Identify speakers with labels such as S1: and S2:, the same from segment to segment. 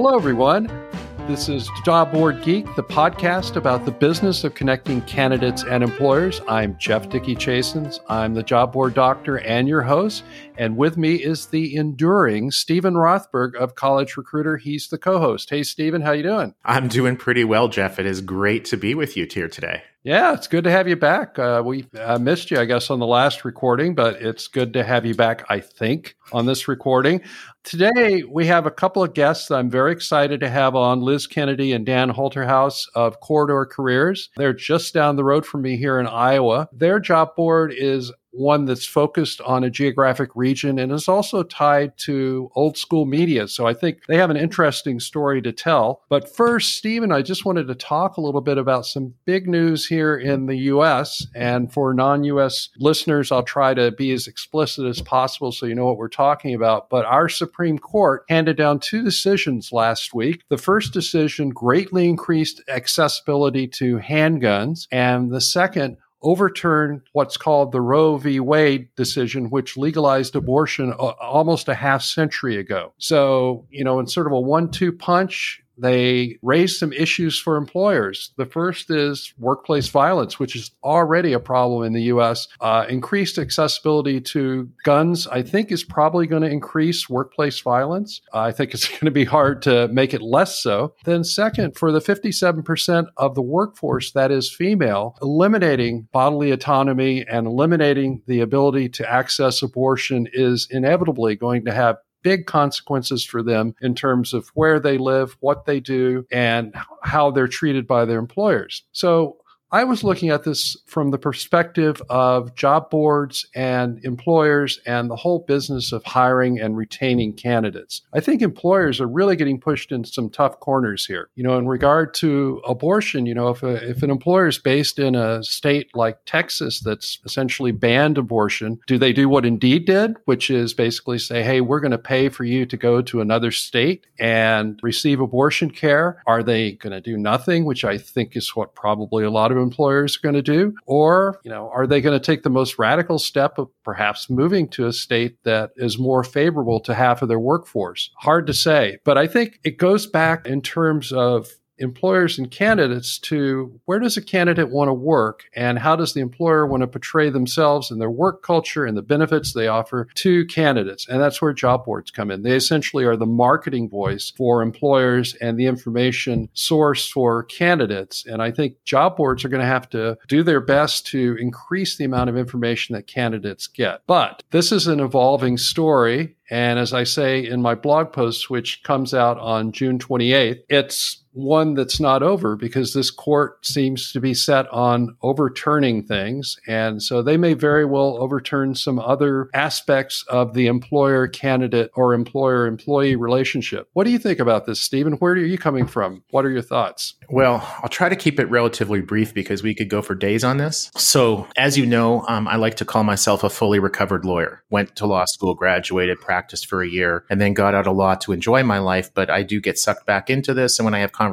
S1: Hello, everyone. This is Job Board Geek, the podcast about the business of connecting candidates and employers. I'm Jeff Dickey Chasins. I'm the job board doctor and your host. And with me is the enduring Steven Rothberg of College Recruiter. He's the co-host. Hey, Steven, how you doing?
S2: I'm doing pretty well, Jeff. It is great to be with you here today.
S1: Yeah, it's good to have you back. Uh, we uh, missed you, I guess, on the last recording, but it's good to have you back, I think, on this recording. Today, we have a couple of guests that I'm very excited to have on Liz Kennedy and Dan Holterhaus of Corridor Careers. They're just down the road from me here in Iowa. Their job board is one that's focused on a geographic region and is also tied to old school media. So I think they have an interesting story to tell. But first, Steven, I just wanted to talk a little bit about some big news here in the US. And for non US listeners, I'll try to be as explicit as possible so you know what we're talking about. But our Supreme Court handed down two decisions last week. The first decision greatly increased accessibility to handguns, and the second overturned what's called the Roe v. Wade decision, which legalized abortion almost a half century ago. So, you know, in sort of a one two punch, they raised some issues for employers. The first is workplace violence, which is already a problem in the U.S. Uh, increased accessibility to guns, I think, is probably going to increase workplace violence. I think it's going to be hard to make it less so. Then, second, for the 57% of the workforce that is female, eliminating bodily autonomy and eliminating the ability to access abortion is inevitably going to have big consequences for them in terms of where they live, what they do, and how they're treated by their employers. So I was looking at this from the perspective of job boards and employers and the whole business of hiring and retaining candidates. I think employers are really getting pushed in some tough corners here. You know, in regard to abortion, you know, if, a, if an employer is based in a state like Texas that's essentially banned abortion, do they do what Indeed did, which is basically say, hey, we're going to pay for you to go to another state and receive abortion care? Are they going to do nothing, which I think is what probably a lot of employers are going to do? Or, you know, are they going to take the most radical step of perhaps moving to a state that is more favorable to half of their workforce? Hard to say. But I think it goes back in terms of employers and candidates to where does a candidate want to work and how does the employer want to portray themselves and their work culture and the benefits they offer to candidates. And that's where job boards come in. They essentially are the marketing voice for employers and the information source for candidates. And I think job boards are going to have to do their best to increase the amount of information that candidates get. But this is an evolving story. And as I say in my blog post, which comes out on June 28th, it's one that's not over because this court seems to be set on overturning things. And so they may very well overturn some other aspects of the employer candidate or employer employee relationship. What do you think about this, Steven? Where are you coming from? What are your thoughts?
S2: Well, I'll try to keep it relatively brief because we could go for days on this. So, as you know, um, I like to call myself a fully recovered lawyer. Went to law school, graduated, practiced for a year, and then got out of law to enjoy my life. But I do get sucked back into this. And when I have conversations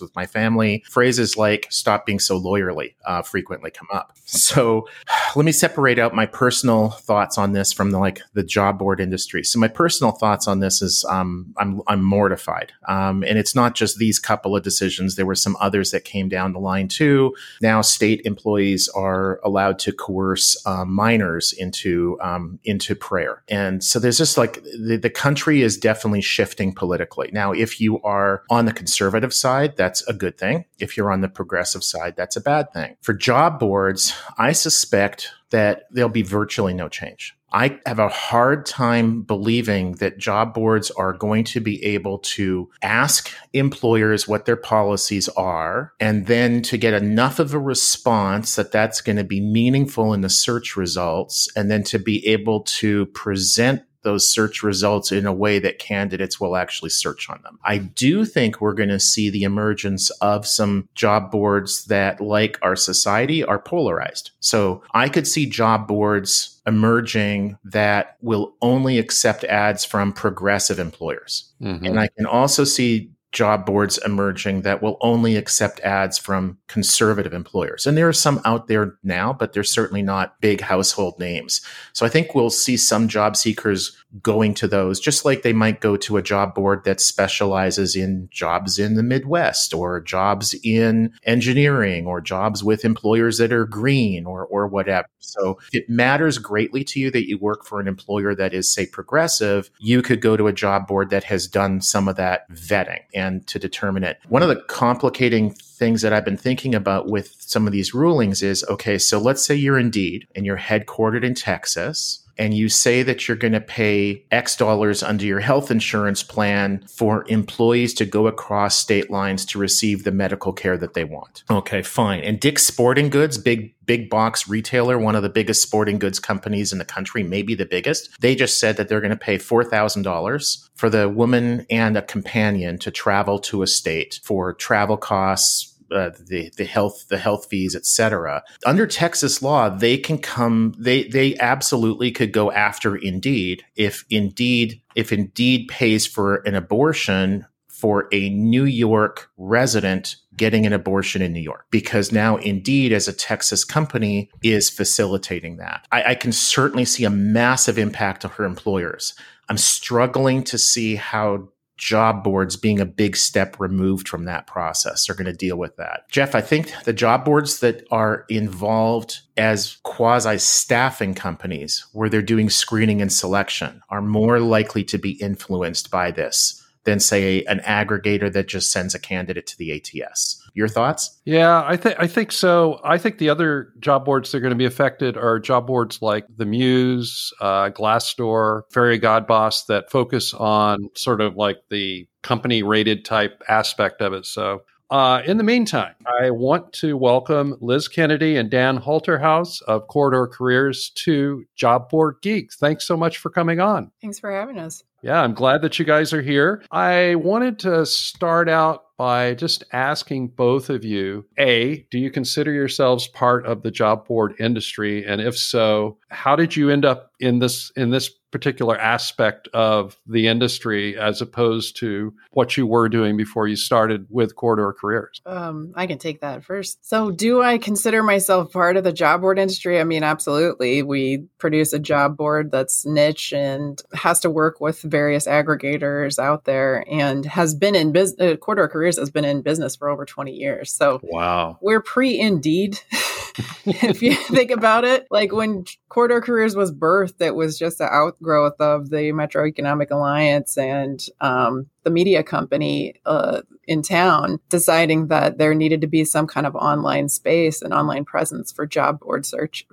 S2: with my family, phrases like stop being so lawyerly uh, frequently come up. So let me separate out my personal thoughts on this from the, like the job board industry. So my personal thoughts on this is um, I'm, I'm mortified. Um, and it's not just these couple of decisions. There were some others that came down the line too. Now state employees are allowed to coerce uh, minors into, um, into prayer. And so there's just like the, the country is definitely shifting politically. Now, if you are on the conservative side, that's a good thing. If you're on the progressive side, that's a bad thing. For job boards, I suspect that there'll be virtually no change. I have a hard time believing that job boards are going to be able to ask employers what their policies are and then to get enough of a response that that's going to be meaningful in the search results and then to be able to present those search results in a way that candidates will actually search on them. I do think we're going to see the emergence of some job boards that, like our society, are polarized. So I could see job boards emerging that will only accept ads from progressive employers. Mm-hmm. And I can also see job boards emerging that will only accept ads from conservative employers. And there are some out there now, but they're certainly not big household names. So I think we'll see some job seekers going to those, just like they might go to a job board that specializes in jobs in the Midwest or jobs in engineering or jobs with employers that are green or, or whatever. So it matters greatly to you that you work for an employer that is, say, progressive. You could go to a job board that has done some of that vetting and to determine it. One of the complicating things that I've been thinking about with some of these rulings is okay, so let's say you're Indeed and you're headquartered in Texas and you say that you're going to pay X dollars under your health insurance plan for employees to go across state lines to receive the medical care that they want. Okay, fine. And Dick's Sporting Goods, big big box retailer, one of the biggest sporting goods companies in the country, maybe the biggest, they just said that they're going to pay $4,000 for the woman and a companion to travel to a state for travel costs, uh, the the health the health fees, etc. Under Texas law, they can come. They they absolutely could go after Indeed if Indeed if Indeed pays for an abortion for a New York resident getting an abortion in New York because now Indeed, as a Texas company, is facilitating that. I, I, can certainly see a massive impact to her employers. I'm struggling to see how job boards being a big step removed from that process are going to deal with that. Jeff, I think the job boards that are involved as quasi staffing companies where they're doing screening and selection are more likely to be influenced by this than say an aggregator that just sends a candidate to the ATS. Your thoughts?
S1: Yeah, I think I think so. I think the other job boards that are going to be affected are job boards like the Muse, uh, Glassdoor, Fairy Godboss that focus on sort of like the company rated type aspect of it. So uh, in the meantime, I want to welcome Liz Kennedy and Dan Holterhaus of Corridor Careers to Job Board Geeks. Thanks so much for coming on.
S3: Thanks for having us.
S1: Yeah, I'm glad that you guys are here. I wanted to start out by just asking both of you A, do you consider yourselves part of the job board industry? And if so, how did you end up in this in this particular aspect of the industry as opposed to what you were doing before you started with Corridor Careers?
S3: Um, I can take that first. So, do I consider myself part of the job board industry? I mean, absolutely. We produce a job board that's niche and has to work with various aggregators out there and has been in business. Uh, Corridor Careers has been in business for over 20 years. So,
S1: wow.
S3: We're pre Indeed. if you think about it, like when Corridor Careers was birthed, it was just an outgrowth of the Metro Economic Alliance and um, the media company uh, in town deciding that there needed to be some kind of online space and online presence for job board search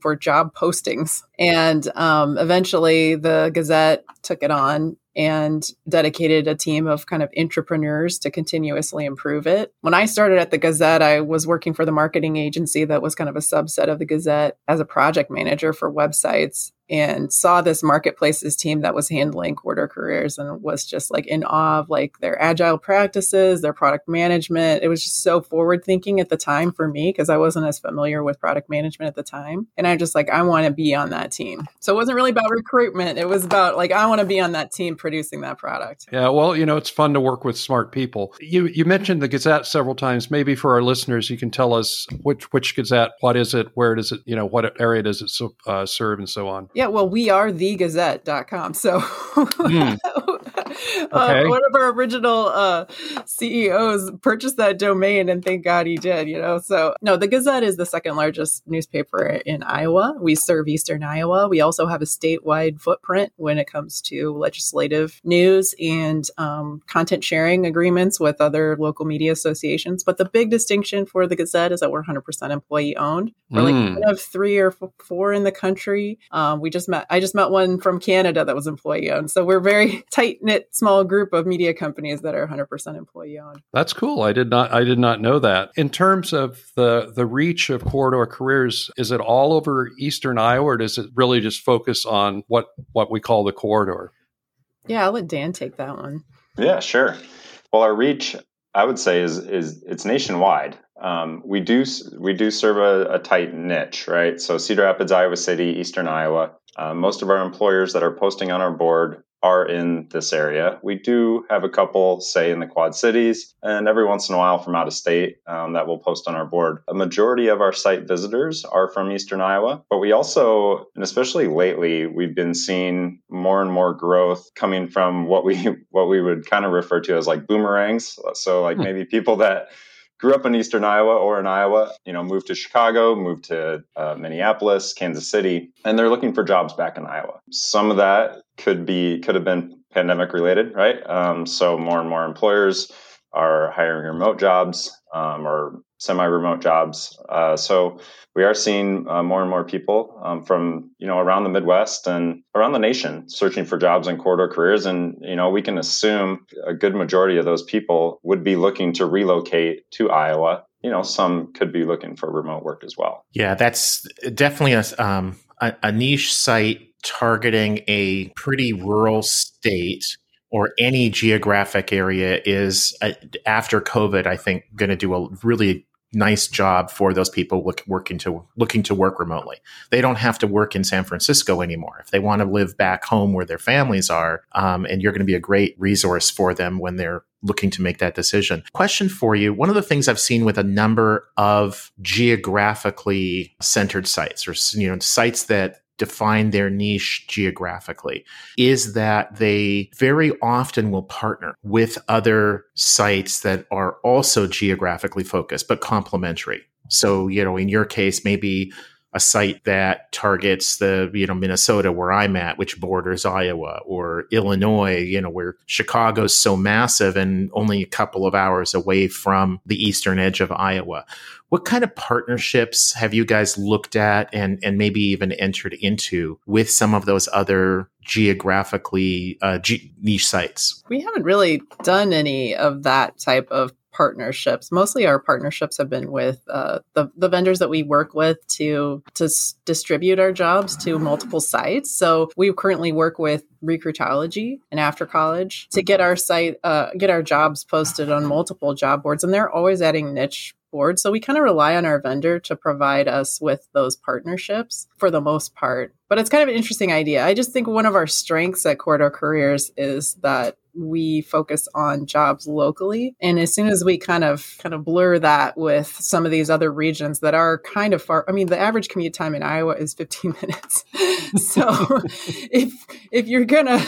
S3: for job postings. And um, eventually the Gazette took it on and dedicated a team of kind of entrepreneurs to continuously improve it. When I started at the Gazette, I was working for the marketing agency that was kind of a subset of the Gazette as a project manager for websites and saw this marketplaces team that was handling Corridor Careers and was just like in awe of like their agile practices, their product management. It was just so forward thinking at the time for me because I wasn't as familiar with product management at the time. And I just like, I want to be on that team. So it wasn't really about recruitment. It was about like, I want to be on that team producing that product.
S1: Yeah. Well, you know, it's fun to work with smart people. You, you mentioned the Gazette several times. Maybe for our listeners, you can tell us which, which Gazette, what is it, where does it, you know, what area does it uh, serve and so on.
S3: Yeah, well, we are the thegazette.com. So mm. uh, one of our original uh, CEOs purchased that domain, and thank God he did. You know, so no, the Gazette is the second largest newspaper in Iowa. We serve Eastern Iowa. We also have a statewide footprint when it comes to legislative news and um, content sharing agreements with other local media associations. But the big distinction for the Gazette is that we're 100% employee owned. We're mm. like one of three or four in the country. Um, we just met. I just met one from Canada that was employee owned. So we're very tight knit small group of media companies that are 100% employee owned.
S1: That's cool. I did not I did not know that. In terms of the the reach of Corridor Careers, is it all over eastern Iowa or does it really just focus on what what we call the corridor?
S3: Yeah, I'll let Dan take that one.
S4: Yeah, sure. Well, our reach I would say is is it's nationwide. Um, we do we do serve a, a, tight niche, right? So Cedar Rapids, Iowa City, Eastern Iowa. Uh, most of our employers that are posting on our board are in this area. We do have a couple, say, in the Quad Cities, and every once in a while from out of state um, that we'll post on our board. A majority of our site visitors are from Eastern Iowa, but we also, and especially lately, we've been seeing more and more growth coming from what we what we would kind of refer to as like boomerangs. So like hmm. maybe people that grew up in eastern Iowa or in Iowa, you know, moved to Chicago, moved to uh, Minneapolis, Kansas City, and they're looking for jobs back in Iowa. Some of that could be could have been pandemic related, right? Um, so more and more employers are hiring remote jobs um, or semi-remote jobs. Uh, so we are seeing uh, more and more people um, from you know around the Midwest and around the nation searching for jobs in corridor careers, and you know we can assume a good majority of those people would be looking to relocate to Iowa. You know, some could be looking for remote work as well.
S2: Yeah, that's definitely a, um, a, a niche site targeting a pretty rural state or any geographic area is uh, after COVID, I think, going to do a really nice job for those people look, working to looking to work remotely. They don't have to work in San Francisco anymore if they want to live back home where their families are. Um, and you're going to be a great resource for them when they're looking to make that decision. Question for you: One of the things I've seen with a number of geographically centered sites, or you know, sites that define their niche geographically is that they very often will partner with other sites that are also geographically focused but complementary. So, you know, in your case, maybe a site that targets the you know Minnesota where I'm at, which borders Iowa, or Illinois, you know where Chicago's so massive and only a couple of hours away from the eastern edge of Iowa. What kind of partnerships have you guys looked at and and maybe even entered into with some of those other geographically uh, niche sites?
S3: We haven't really done any of that type of partnerships. Mostly our partnerships have been with uh, the, the vendors that we work with to, to s- distribute our jobs to multiple sites. So we currently work with Recruitology and After College to get our site, uh, get our jobs posted on multiple job boards. And they're always adding niche boards. So we kind of rely on our vendor to provide us with those partnerships for the most part. But it's kind of an interesting idea. I just think one of our strengths at Corridor Careers is that we focus on jobs locally. And as soon as we kind of kind of blur that with some of these other regions that are kind of far i mean the average commute time in iowa is 15 minutes. So if if you're gonna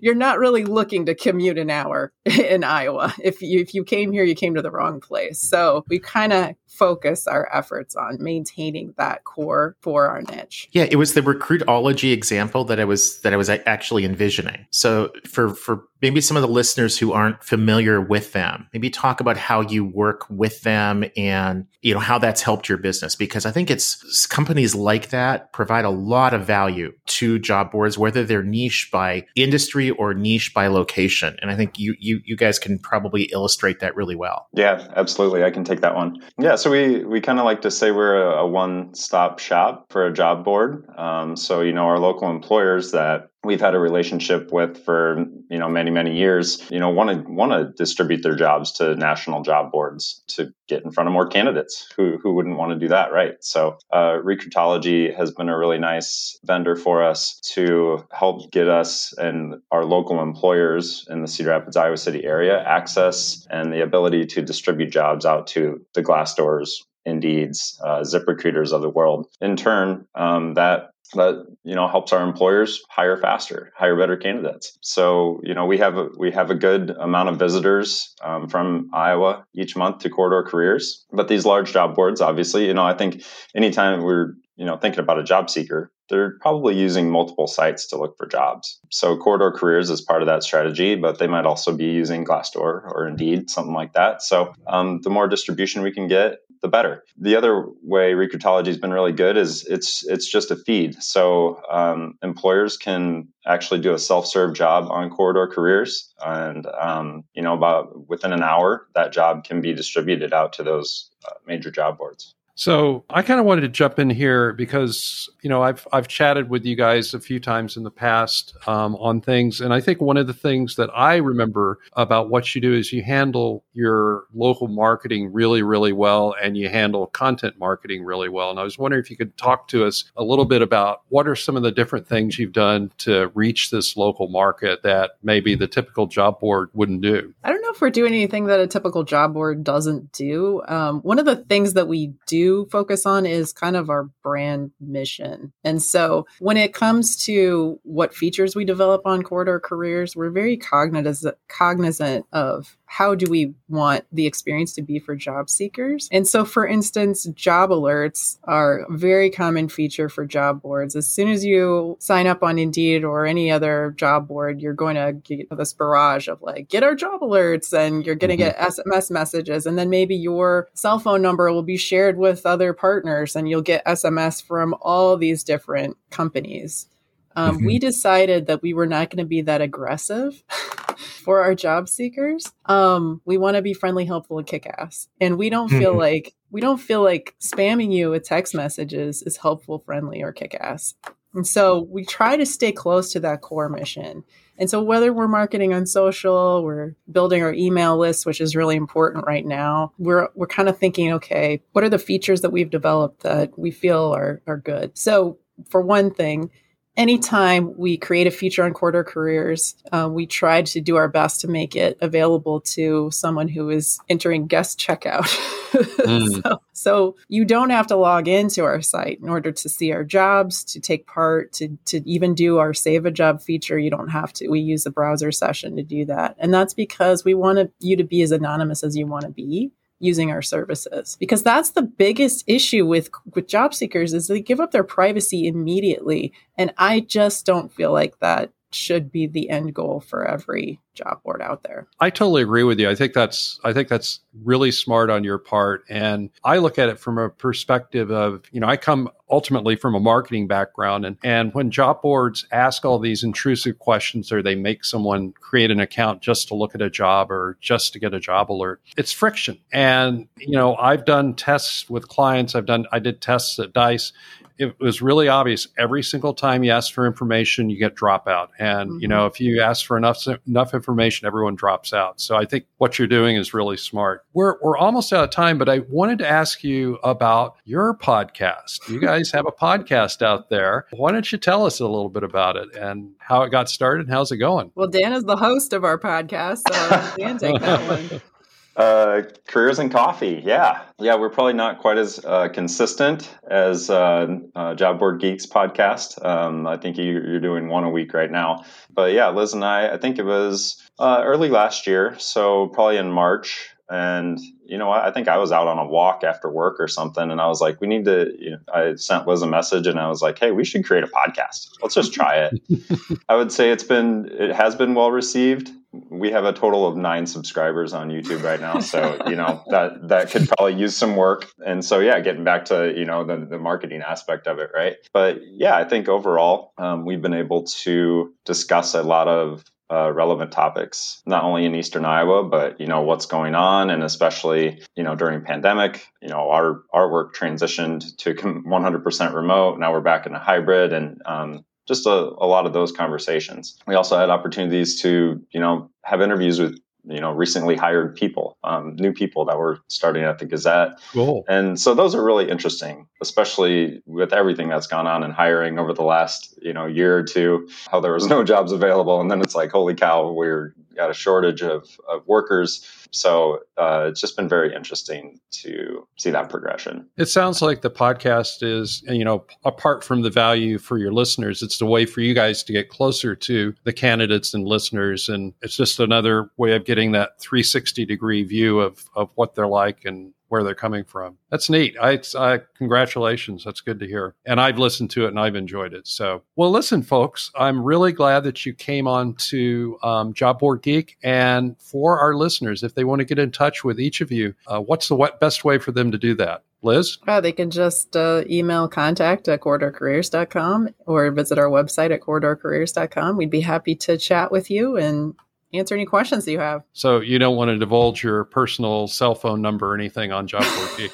S3: you're not really looking to commute an hour in iowa. If you if you came here you came to the wrong place. So we kind of focus our efforts on maintaining that core for our niche.
S2: Yeah, it was the recruitology example that I was that I was actually envisioning. So for for maybe some of the listeners who aren't familiar with them, maybe talk about how you work with them and you know how that's helped your business because I think it's companies like that provide a lot of value to job boards whether they're niche by industry or niche by location. And I think you you you guys can probably illustrate that really well.
S4: Yeah, absolutely. I can take that one. Yeah, so we we kind of like to say we're a, a one stop shop for a job board. Um, so you know our local employers that we've had a relationship with for you know many many years you know want to want to distribute their jobs to national job boards to get in front of more candidates who who wouldn't want to do that right? So uh, recruitology has been a really nice vendor for us to help get us and our local employers in the cedar rapids iowa city area access and the ability to distribute jobs out to the glassdoors Indeeds, uh, ZipRecruiters of the world. In turn, um, that that you know helps our employers hire faster, hire better candidates. So you know we have a, we have a good amount of visitors um, from Iowa each month to Corridor Careers. But these large job boards, obviously, you know I think anytime we're you know thinking about a job seeker, they're probably using multiple sites to look for jobs. So Corridor Careers is part of that strategy, but they might also be using Glassdoor or Indeed, something like that. So um, the more distribution we can get, the better. The other way recruitology has been really good is it's it's just a feed. So um, employers can actually do a self-serve job on Corridor Careers, and um, you know about within an hour that job can be distributed out to those uh, major job boards.
S1: So I kind of wanted to jump in here because you know I've I've chatted with you guys a few times in the past um, on things, and I think one of the things that I remember about what you do is you handle your local marketing really really well, and you handle content marketing really well. And I was wondering if you could talk to us a little bit about what are some of the different things you've done to reach this local market that maybe the typical job board wouldn't do.
S3: I don't know if we're doing anything that a typical job board doesn't do. Um, one of the things that we do focus on is kind of our brand mission. And so when it comes to what features we develop on Corridor Careers, we're very cognizant, cognizant of how do we want the experience to be for job seekers. And so, for instance, job alerts are a very common feature for job boards. As soon as you sign up on Indeed or any other job board, you're going to get this barrage of like, get our job alerts, and you're going to mm-hmm. get SMS messages. And then maybe your cell phone number will be shared with other partners, and you'll get SMS from all these different companies. Um, mm-hmm. We decided that we were not going to be that aggressive for our job seekers. Um, we want to be friendly, helpful, and kick ass. And we don't feel mm-hmm. like we don't feel like spamming you with text messages is helpful, friendly, or kick ass. And so we try to stay close to that core mission. And so whether we're marketing on social, we're building our email list, which is really important right now, we're we're kind of thinking, okay, what are the features that we've developed that we feel are are good? So for one thing, anytime we create a feature on Corridor Careers, uh, we try to do our best to make it available to someone who is entering guest checkout. mm. so, so, you don't have to log into our site in order to see our jobs, to take part, to, to even do our save a job feature. You don't have to. We use the browser session to do that. And that's because we want you to be as anonymous as you want to be using our services. Because that's the biggest issue with with job seekers is they give up their privacy immediately. And i just don't feel like that should be the end goal for every job board out there.
S1: I totally agree with you. I think that's I think that's really smart on your part and I look at it from a perspective of, you know, I come ultimately from a marketing background and and when job boards ask all these intrusive questions or they make someone create an account just to look at a job or just to get a job alert, it's friction. And you know, I've done tests with clients, I've done I did tests at Dice it was really obvious every single time you ask for information you get dropout and mm-hmm. you know if you ask for enough enough information everyone drops out. So i think what you're doing is really smart. We're we're almost out of time but i wanted to ask you about your podcast. You guys have a podcast out there. Why don't you tell us a little bit about it and how it got started and how's it going?
S3: Well dan is the host of our podcast so dan take that one
S4: uh, Careers & Coffee. Yeah. Yeah. We're probably not quite as uh, consistent as uh, uh Job Board Geeks podcast. Um, I think you, are doing one a week right now. But yeah, Liz and I, I think it was uh, early last year. So probably in March. And you know, I think I was out on a walk after work or something, and I was like, "We need to." You know, I sent Liz a message, and I was like, "Hey, we should create a podcast. Let's just try it." I would say it's been, it has been well received we have a total of nine subscribers on YouTube right now. So, you know, that, that could probably use some work. And so, yeah, getting back to, you know, the, the marketing aspect of it, right? But yeah, I think overall, um, we've been able to discuss a lot of uh, relevant topics, not only in Eastern Iowa, but you know what's going on, and especially you know during pandemic, you know our our work transitioned to 100% remote. Now we're back in a hybrid, and um, just a, a lot of those conversations. We also had opportunities to, you know, have interviews with you know recently hired people um, new people that were starting at the gazette
S1: cool.
S4: and so those are really interesting especially with everything that's gone on in hiring over the last you know year or two how there was no jobs available and then it's like holy cow we're got a shortage of, of workers so uh, it's just been very interesting to see that progression.
S1: It sounds like the podcast is, you know, apart from the value for your listeners, it's the way for you guys to get closer to the candidates and listeners. And it's just another way of getting that 360 degree view of, of what they're like and where they're coming from. That's neat. I, I, congratulations. That's good to hear. And I've listened to it and I've enjoyed it. So, well, listen, folks, I'm really glad that you came on to um, Job Board Geek. And for our listeners, if they want to get in touch with each of you, uh, what's the best way for them to do that? Liz?
S3: Uh, they can just uh, email contact at corridorcareers.com or visit our website at corridorcareers.com. We'd be happy to chat with you and answer any questions that you have.
S1: So you don't want to divulge your personal cell phone number or anything on Job Board Geek.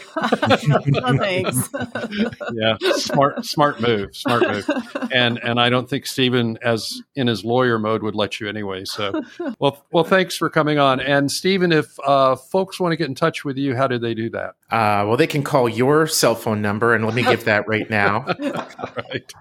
S3: no, no, thanks.
S1: yeah, smart, smart move, smart move. And and I don't think Steven, as in his lawyer mode, would let you anyway. So, well, well, thanks for coming on. And Steven, if uh, folks want to get in touch with you, how do they do that?
S2: Uh, well, they can call your cell phone number, and let me give that right now.
S1: right.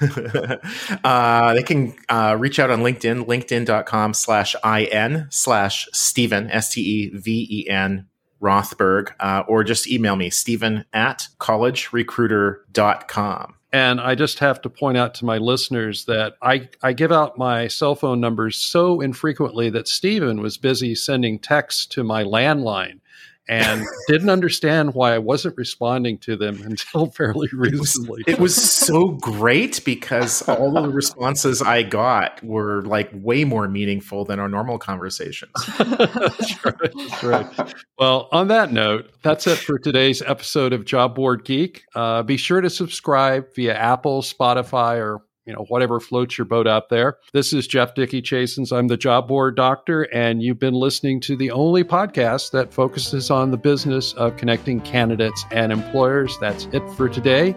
S2: uh, they can uh, reach out on LinkedIn, linkedin.com slash IN slash Steven, S T E V E N Rothberg, uh, or just email me, Steven at collegerecruiter.com.
S1: And I just have to point out to my listeners that I, I give out my cell phone numbers so infrequently that Steven was busy sending texts to my landline and didn't understand why I wasn't responding to them until fairly recently.
S2: It was, it was so great because all of the responses I got were like way more meaningful than our normal conversations.
S1: that's right. That's right. Well, on that note, that's it for today's episode of Job Board Geek. Uh, be sure to subscribe via Apple, Spotify, or you know, whatever floats your boat out there. This is Jeff Dickey Chasins. I'm the job board doctor, and you've been listening to the only podcast that focuses on the business of connecting candidates and employers. That's it for today.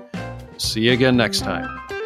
S1: See you again next time.